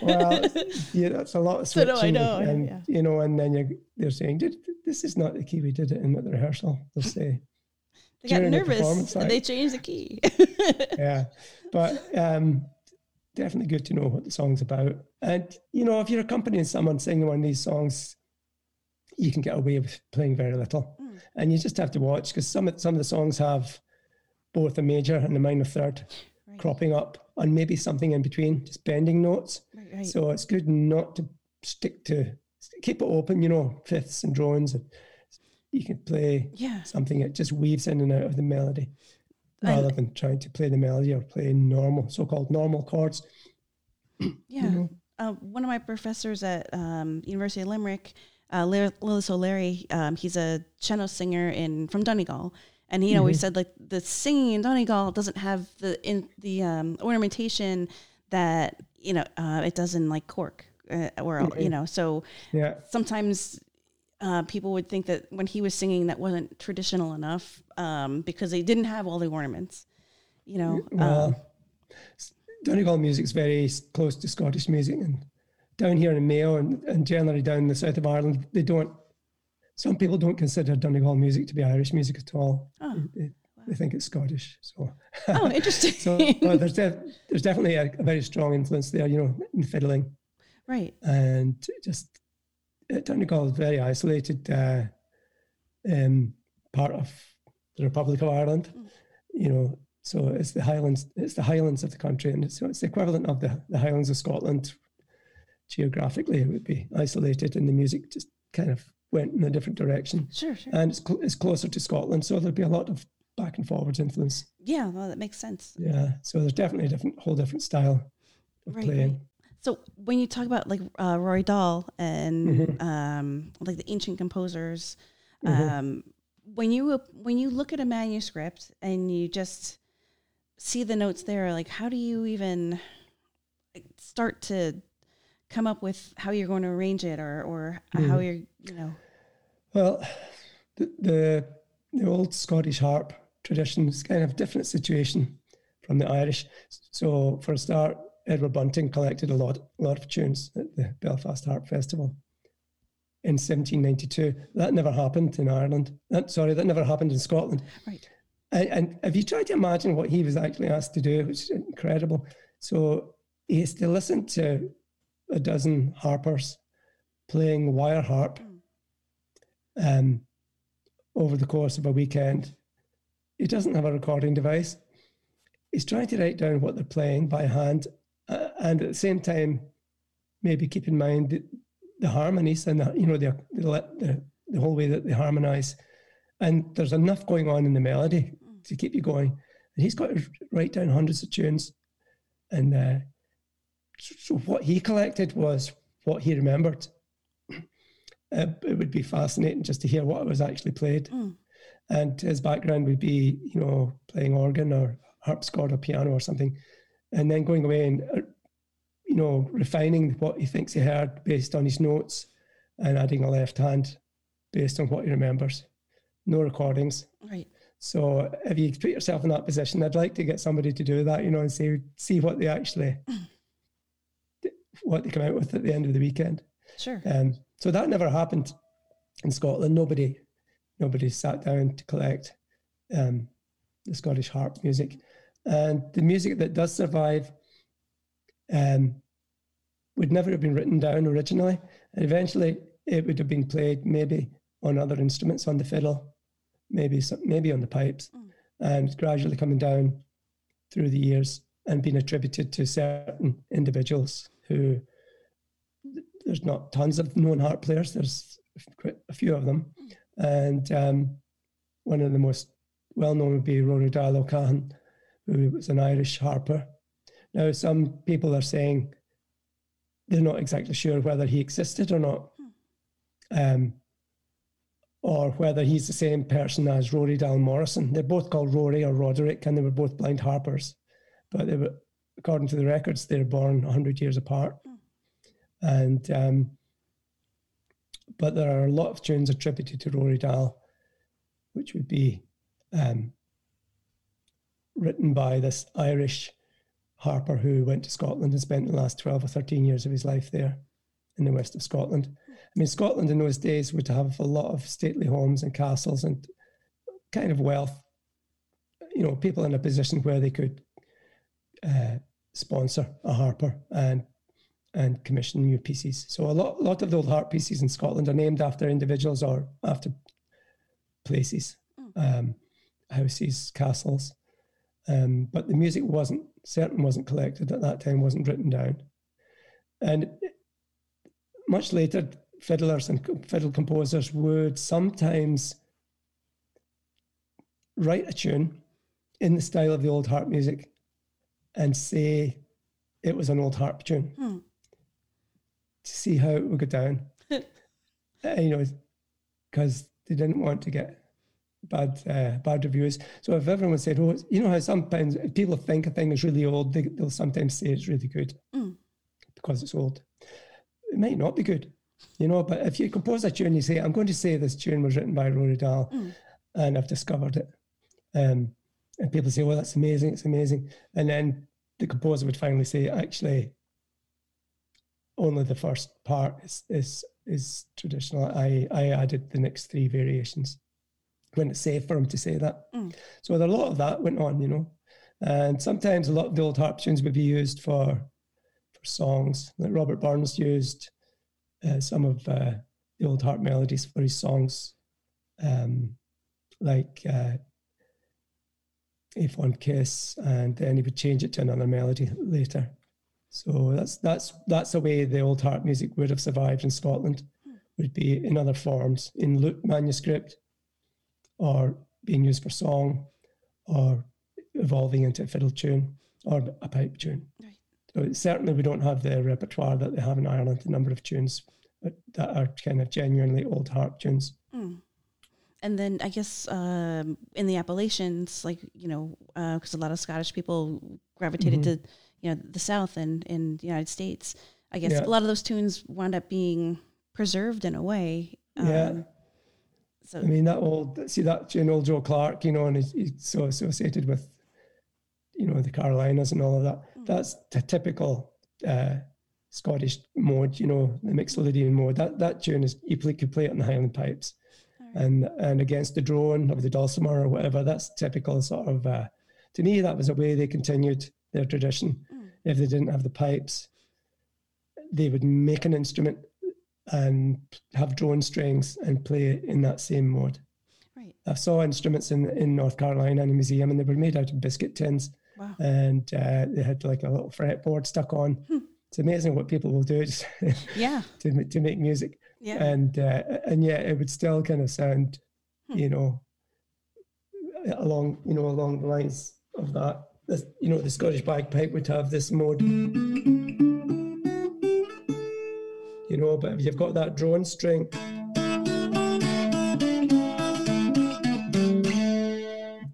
well, yeah, that's a lot of switching. So I know, and, yeah. you know, and then you they're saying, "This is not the key we did it in at the rehearsal." They'll say. They got nervous. Like, they changed the key. yeah, but um, definitely good to know what the song's about. And you know, if you're accompanying someone singing one of these songs, you can get away with playing very little, mm. and you just have to watch because some of some of the songs have both a major and a minor third right. cropping up, and maybe something in between, just bending notes. Right, right. So it's good not to stick to keep it open. You know, fifths and drones. And you can play yeah. something that just weaves in and out of the melody rather and, than trying to play the melody or play normal, so-called normal chords. Yeah. You know? uh, one of my professors at um, University of Limerick, uh, Lillis Ó Laoire, um, he's a cello singer in from Donegal, and he mm-hmm. always said like the singing in Donegal doesn't have the in the um, ornamentation that you know uh, it does in like Cork. Uh, or mm-hmm. you know, so yeah. sometimes uh, people would think that when he was singing that wasn't traditional enough um, because they didn't have all the ornaments you know well, um, Donegal music is very close to Scottish music and down here in Mayo and, and generally down in the south of Ireland they don't some people don't consider Donegal music to be Irish music at all. Oh, they, they, think it's Scottish so. Oh interesting. So well, there's, def- there's definitely a, a very strong influence there you know in fiddling. Right. And just Donegal is a very isolated uh, um, part of the Republic of Ireland. Mm. You know, so it's the Highlands. It's the Highlands of the country, and so it's the equivalent of the, the Highlands of Scotland. Geographically, it would be isolated, and the music just kind of went in a different direction. Sure, sure. And it's cl- it's closer to Scotland, so there'd be a lot of back and forwards influence. Yeah, well, that makes sense. Yeah, so there's definitely a different, whole different style of right, playing. Right. So when you talk about like uh, Rory Dall and mm-hmm. um, like the ancient composers, mm-hmm. um, when you when you look at a manuscript and you just see the notes there, like how do you even start to come up with how you're going to arrange it or or mm-hmm. how you're you know? Well, the, the the old Scottish harp tradition is kind of different situation from the Irish. So for a start, Edward Bunting collected a lot, a lot of tunes at the Belfast Harp Festival in 1792. That never happened in Ireland. That, sorry, that never happened in Scotland. Right. And, and if you try to imagine what he was actually asked to do, which is incredible. So he has to listen to a dozen harpers playing wire harp um, over the course of a weekend. He doesn't have a recording device. He's trying to write down what they're playing by hand uh, and at the same time, maybe keep in mind the, the harmonies and the, you know the, the the whole way that they harmonize. And there's enough going on in the melody to keep you going. And he's got to write down hundreds of tunes. And uh, so what he collected was what he remembered. Uh, it would be fascinating just to hear what was actually played. Mm. And his background would be, you know, playing organ or harpsichord or piano or something and then going away and uh, you know refining what he thinks he heard based on his notes and adding a left hand based on what he remembers. No recordings. Right. So if you put yourself in that position i'd like to get somebody to do that you know and see see what they actually what they come out with at the end of the weekend. Sure. Um, so that never happened in scotland. Nobody nobody sat down to collect um, the scottish harp music and the music that does survive um, would never have been written down originally. And eventually it would have been played maybe on other instruments, on the fiddle, maybe maybe on the pipes, mm. and gradually coming down through the years and being attributed to certain individuals who there's not tons of known harp players. There's quite a few of them, mm. and um, one of the most well known would be Rory O'Cahan, who was an Irish harper. Now, some people are saying they're not exactly sure whether he existed or not, um, or whether he's the same person as Rory Dall Morrison. They're both called Rory or Roderick, and they were both blind harpers, but they were according to the records, they're born 100 years apart. Mm. And, um, but there are a lot of tunes attributed to Rory Dall, which would be um, written by this Irish harper who went to Scotland and spent the last 12 or 13 years of his life there in the west of Scotland. I mean, Scotland in those days would have a lot of stately homes and castles and kind of wealth, you know, people in a position where they could uh, sponsor a harper and and commission new pieces. So a lot, lot of the old harp pieces in Scotland are named after individuals or after places, mm. um, houses, castles. Um, but the music wasn't certain wasn't collected at that time, wasn't written down, and much later, fiddlers and fiddle composers would sometimes write a tune in the style of the old harp music and say it was an old harp tune hmm. to see how it would go down. uh, you know, because they didn't want to get bad uh, bad reviews. So if everyone said, "Oh, you know how sometimes people think a thing is really old, they, will sometimes say it's really good mm. because it's old." It might not be good, you know. But if you compose a tune, you say, "I'm going to say this tune was written by Rory Dall, mm. and I've discovered it," um, and people say, "Well, that's amazing! It's amazing," and then the composer would finally say, "Actually." Only the first part is is is traditional. I I added the next three variations when it's safe for him to say that. Mm. So a lot of that went on, you know. And sometimes a lot of the old harp tunes would be used for for songs. Like Robert Burns used uh, some of uh, the old harp melodies for his songs, um, like uh, A Fond Kiss, and then he would change it to another melody later. So that's that's that's the way the old harp music would have survived in Scotland. Hmm. Would be in other forms in lute manuscript, or being used for song or evolving into a fiddle tune or a pipe tune. Right. So certainly we don't have the repertoire that they have in Ireland, the number of tunes that are kind of genuinely old harp tunes. Mm. And then I guess um, in the Appalachians, like, you know, because uh, a lot of Scottish people gravitated mm-hmm. to, you know, the South and in the United States, I guess yeah. a lot of those tunes wound up being preserved in a way. Um, yeah. So I mean that old see that you know Joe Clark, you know, and he's, he's so associated with you know the Carolinas and all of that. Mm-hmm. That's the typical uh, Scottish mode, you know, the Mixolydian mode. That that tune is you play, could play it on the Highland pipes, right. and and against the drone of the dulcimer or whatever. That's typical sort of. Uh, to me, that was a way they continued their tradition. Mm. If they didn't have the pipes, they would make an instrument and have drone strings and play in that same mode. Right. I saw instruments in in North Carolina in a museum, and they were made out of biscuit tins, wow. and uh, they had like a little fretboard stuck on. Hmm. It's amazing what people will do just yeah to to make music. Yeah. And uh, and yet it would still kind of sound, hmm. you know, along you know along the lines of that. This, you know, the Scottish bagpipe would have this mode you know, but if you've got that drone string,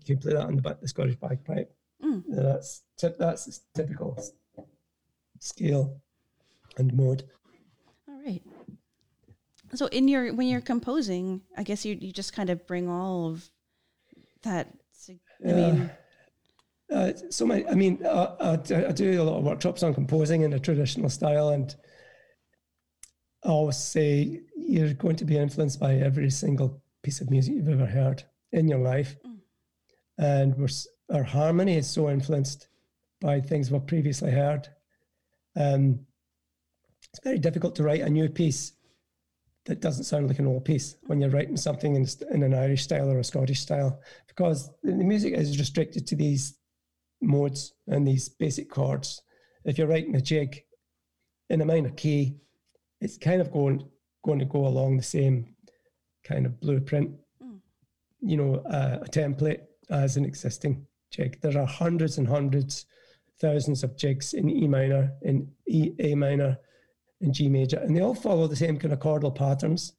you can play that on the, back, the Scottish bagpipe. Mm. That's that's typical scale and mode. All right. So in your when you're composing, I guess you you just kind of bring all of that. I mean. Uh, so my, I mean, uh, I, I, do a lot of workshops on composing in a traditional style, and I always say you're going to be influenced by every single piece of music you've ever heard in your life. Mm. And we're, our harmony is so influenced by things we've previously heard. Um, it's very difficult to write a new piece that doesn't sound like an old piece when you're writing something in, in an Irish style or a Scottish style, because the music is restricted to these modes and these basic chords. If you're writing a jig in a minor key, it's kind of going going to go along the same kind of blueprint, mm. you know, uh, a template as an existing jig. There are hundreds and hundreds, thousands of jigs in E minor, in E, A minor, in G major, and they all follow the same kind of chordal patterns.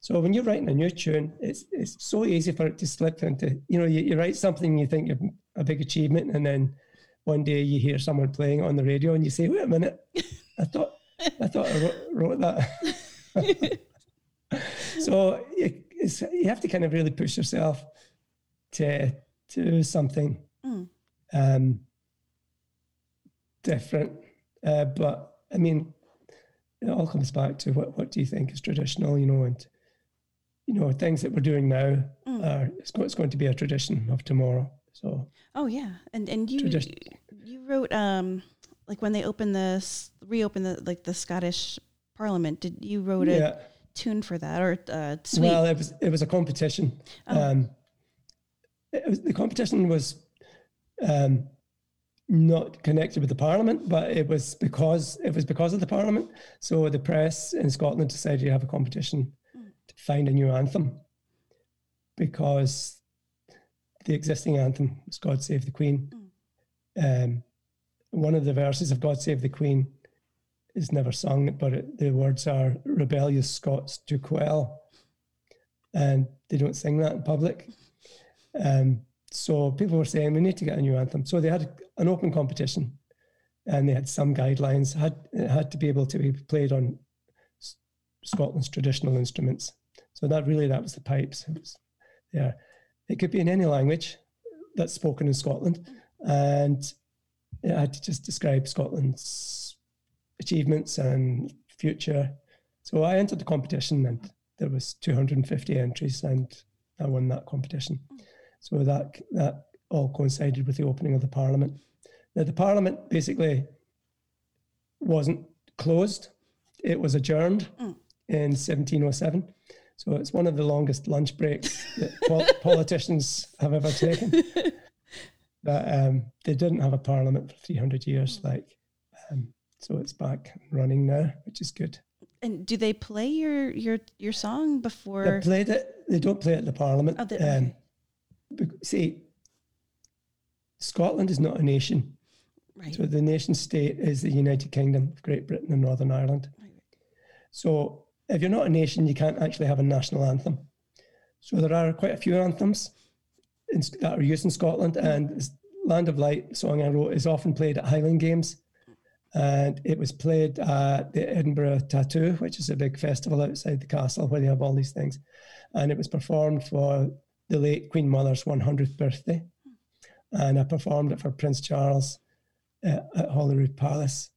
So when you're writing a new tune, it's it's so easy for it to slip into, you know, you, you write something you think you're a big achievement, and then one day you hear someone playing on the radio and you say, "Wait a minute, I thought I thought I wrote, wrote that." so you, you have to kind of really push yourself to to do something mm. um, different. Uh, but I mean, it all comes back to what what do you think is traditional, you know, and you know things that we're doing now mm. are it's, it's going to be a tradition of tomorrow. So oh yeah, and and you tradition. you wrote um like when they opened the reopened the like the Scottish Parliament. Did you wrote a tune for that or uh, suite? Well, it was it was a competition. Oh. Um, was, the competition was um, not connected with the parliament, but it was because it was because of the parliament. So the press in Scotland decided to have a competition mm. to find a new anthem because the existing anthem was "God Save the Queen." Mm. Um, one of the verses of "God Save the Queen" is never sung, but it, the words are "rebellious Scots to quell," and they don't sing that in public. Um, so people were saying we need to get a new anthem. So they had an open competition, and they had some guidelines. had it had to be able to be played on Scotland's traditional instruments. So that really that was the pipes. It was there. It could be in any language that's spoken in Scotland, and it had to just describe Scotland's achievements and future. So I entered the competition, and there was 250 entries, and I won that competition. So that that all coincided with the opening of the Parliament. Now the Parliament basically wasn't closed; it was adjourned mm. in 1707. So it's one of the longest lunch breaks that pol- politicians have ever taken. But um, they didn't have a parliament for 300 years, mm. like um, so it's back running now, which is good. And do they play your your your song before? They played it. They don't play it at the Parliament. Oh, they, um, see, Scotland is not a nation. Right. So the nation state is the United Kingdom of Great Britain and Northern Ireland. Right. So if you're not a nation, you can't actually have a national anthem. So there are quite a few anthems in, that are used in Scotland, and Land of Light song I wrote is often played at Highland Games. And it was played at the Edinburgh Tattoo, which is a big festival outside the castle where they have all these things. And it was performed for the late Queen Mother's 100th birthday. And I performed it for Prince Charles uh, at Holyrood Palace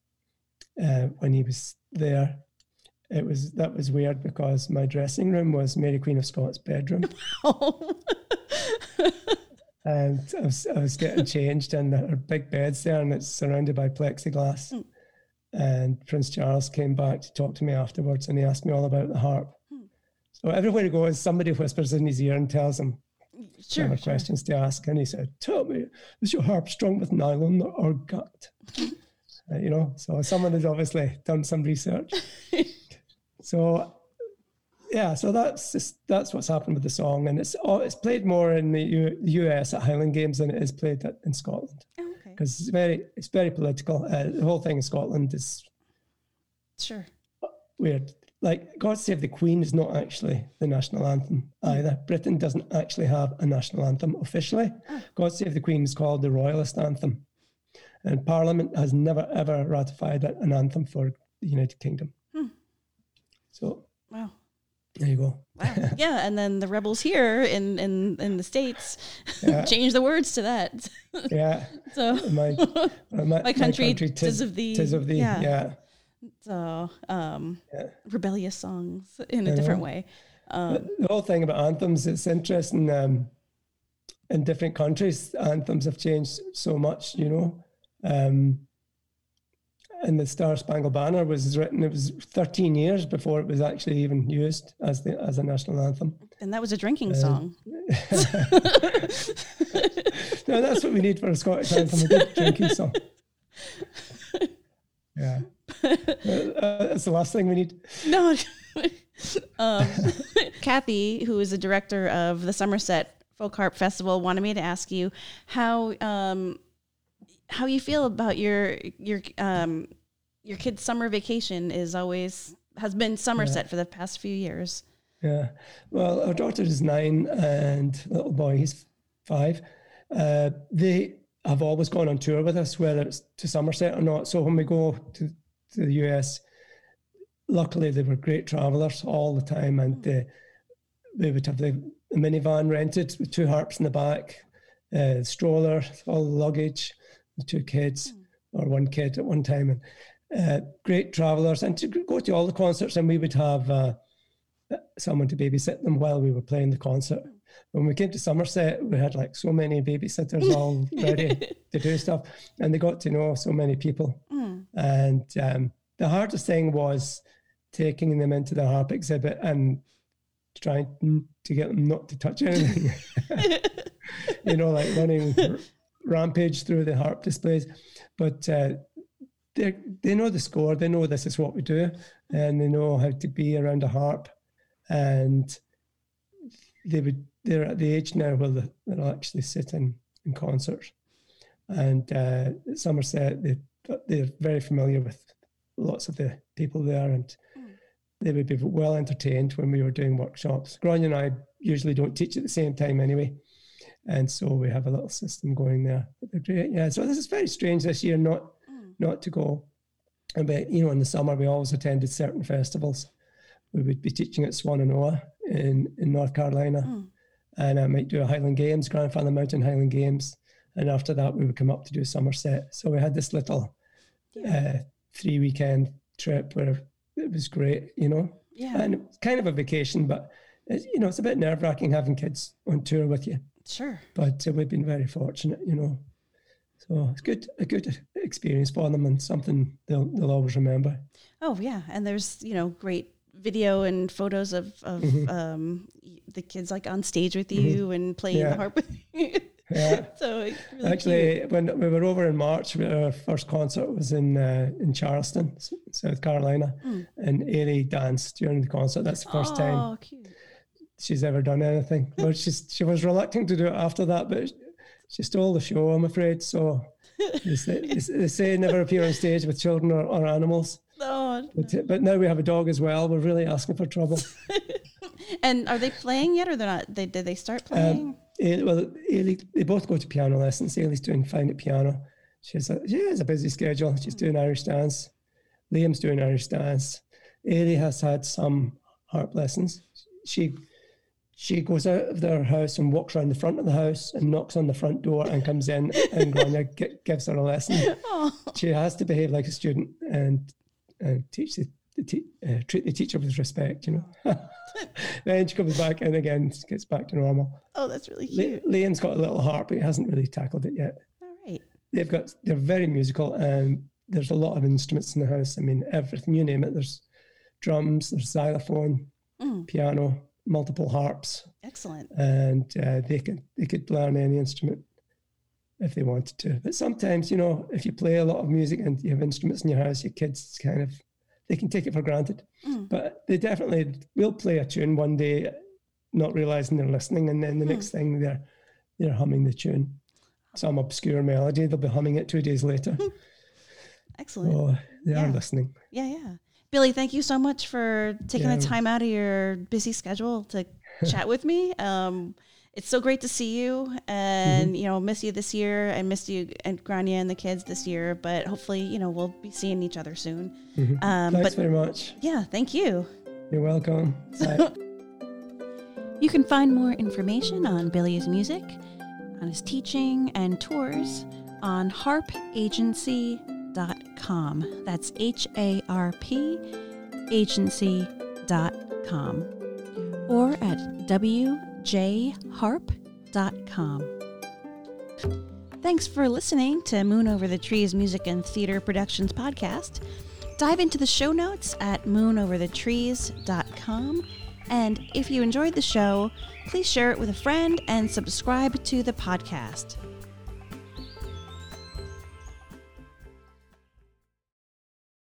uh, when he was there. It was that was weird because my dressing room was Mary Queen of Scots' bedroom. and I was, I was, getting changed, and her big bed's there, and it's surrounded by plexiglass. Mm. And Prince Charles came back to talk to me afterwards, and he asked me all about the harp. So everywhere he goes, somebody whispers in his ear and tells him sure, sure. questions to ask. And he said, Tell me, is your harp strung with nylon or gut? uh, you know, so someone has obviously done some research. so yeah, so that's just, that's what's happened with the song, and it's it's played more in the U- US at Highland Games than it is played at, in Scotland because oh, okay. it's very it's very political. Uh, the whole thing in Scotland is sure weird like God Save the Queen is not actually the national anthem either. Britain doesn't actually have a national anthem officially. Oh. God Save the Queen is called the Royalist anthem. And Parliament has never ever ratified an anthem for the United Kingdom. Hmm. So Wow. There you go. Wow. yeah, and then the rebels here in in, in the states yeah. change the words to that. yeah. So my, my, my country, my country tis, tis, of the tis of yeah. yeah. So, um, yeah. rebellious songs in a different way. Um, the whole thing about anthems, it's interesting. Um, in different countries, anthems have changed so much, you know. Um, and the Star Spangled Banner was written, it was 13 years before it was actually even used as the as a national anthem. And that was a drinking uh, song. no, that's what we need for a Scottish anthem, a good drinking song. Yeah. Uh, that's the last thing we need. No. um, Kathy, who is the director of the Somerset Folk Harp Festival, wanted me to ask you how um, how you feel about your your um, your kid's summer vacation is always has been Somerset yeah. for the past few years. Yeah. Well, our daughter is nine and little boy, he's five. Uh, they have always gone on tour with us, whether it's to Somerset or not. So when we go to, to the US, luckily they were great travelers all the time, and uh, we would have the, the minivan rented with two harps in the back, uh, stroller, all the luggage, the two kids or one kid at one time, and uh, great travelers, and to go to all the concerts, and we would have uh, someone to babysit them while we were playing the concert. When we came to Somerset, we had like so many babysitters all ready to do stuff, and they got to know so many people. Mm. And um, the hardest thing was taking them into the harp exhibit and trying to get them not to touch anything. you know, like running rampage through the harp displays. But uh, they they know the score. They know this is what we do, and they know how to be around a harp. And they would they're at the age now where they'll actually sit in, in concerts. And uh, at Somerset, they they're very familiar with lots of the people there, and they would be well entertained when we were doing workshops. Gráinne and I usually don't teach at the same time anyway. And so we have a little system going there. But they're great. Yeah. So this is very strange this year not Mm. not to go. But you know, in the summer we always attended certain festivals. We would be teaching at swan Swannanoa in, in North Carolina. Mm. And I might do a Highland Games, Grandfather Mountain Highland Games. And after that we would come up to do a Somerset. So we had this little Yeah. uh, three weekend trip where it was great, you know. yeah. And kind of a vacation, but it's, you know, it's a bit nerve wracking having kids on tour with you. Sure. But uh, we've been very fortunate, you know. So it's good, a good experience for them, and something they'll they'll always remember. Oh yeah, and there's you know great video and photos of of Mhm. um, the kids like on stage with you and playing the harp with you. Yeah. so it's really cute. Actually, when we were over in March, our first concert was in uh, in Charleston, South Carolina, Mm. and Ailey danced during the concert. That's the first time Oh, cute. She's ever done anything. Well, she's she was reluctant to do it after that, but she stole the show, I'm afraid. So they say, they say- never appear on stage with children or, or animals. Oh, But, but now we have a dog as well. We're really asking for trouble. and are they playing yet, or they're not? They did they start playing? Eh, well, Ailey, they both go to piano lessons. Ailey's doing fine at piano. She's a, she has a busy schedule. She's doing Irish dance. Liam's doing Irish dance. Ailey has had some harp lessons. She she goes out of their house and walks around the front of the house and knocks on the front door and comes in and Gráinne gi- gives her a lesson. oh, She has to behave like a student and and teach the, the te- uh, treat the teacher with respect. You know. then she comes back and again gets back to normal. oh, that's really Li- cute. Liam's got a little harp, but he hasn't really tackled it yet. All right. They've got they're very musical, and there's a lot of instruments in the house. I mean, everything you name it. There's drums, there's xylophone, Mm, piano, multiple harps, excellent. and uh, they could they could learn any instrument if they wanted to. But sometimes, you know, if you play a lot of music and you have instruments in your house, your kids kind of they can take it for granted. Mm. But they definitely will play a tune one day, not realizing they're listening, and then the next thing they're they're humming the tune, some obscure melody. They'll be humming it two days later. Excellent. oh, they are listening. Yeah, yeah. Billy, thank you so much for taking the time out of your busy schedule to chat with me. Um, it's so great to see you, and Mm-hmm. you know, miss you this year. I missed you and Gráinne and the kids this year, but hopefully, you know, we'll be seeing each other soon. Um, Mm-hmm. Thanks but very much. yeah, thank you. You're welcome. You can find more information on Billy's music, on his teaching and tours on harpagency.com. That's H A R P agency.com or at wjharp.com. Thanks for listening to Moon Over the Trees Music and Theater Productions podcast. Dive into the show notes at moonoverthetrees.com. And if you enjoyed the show, please share it with a friend and subscribe to the podcast.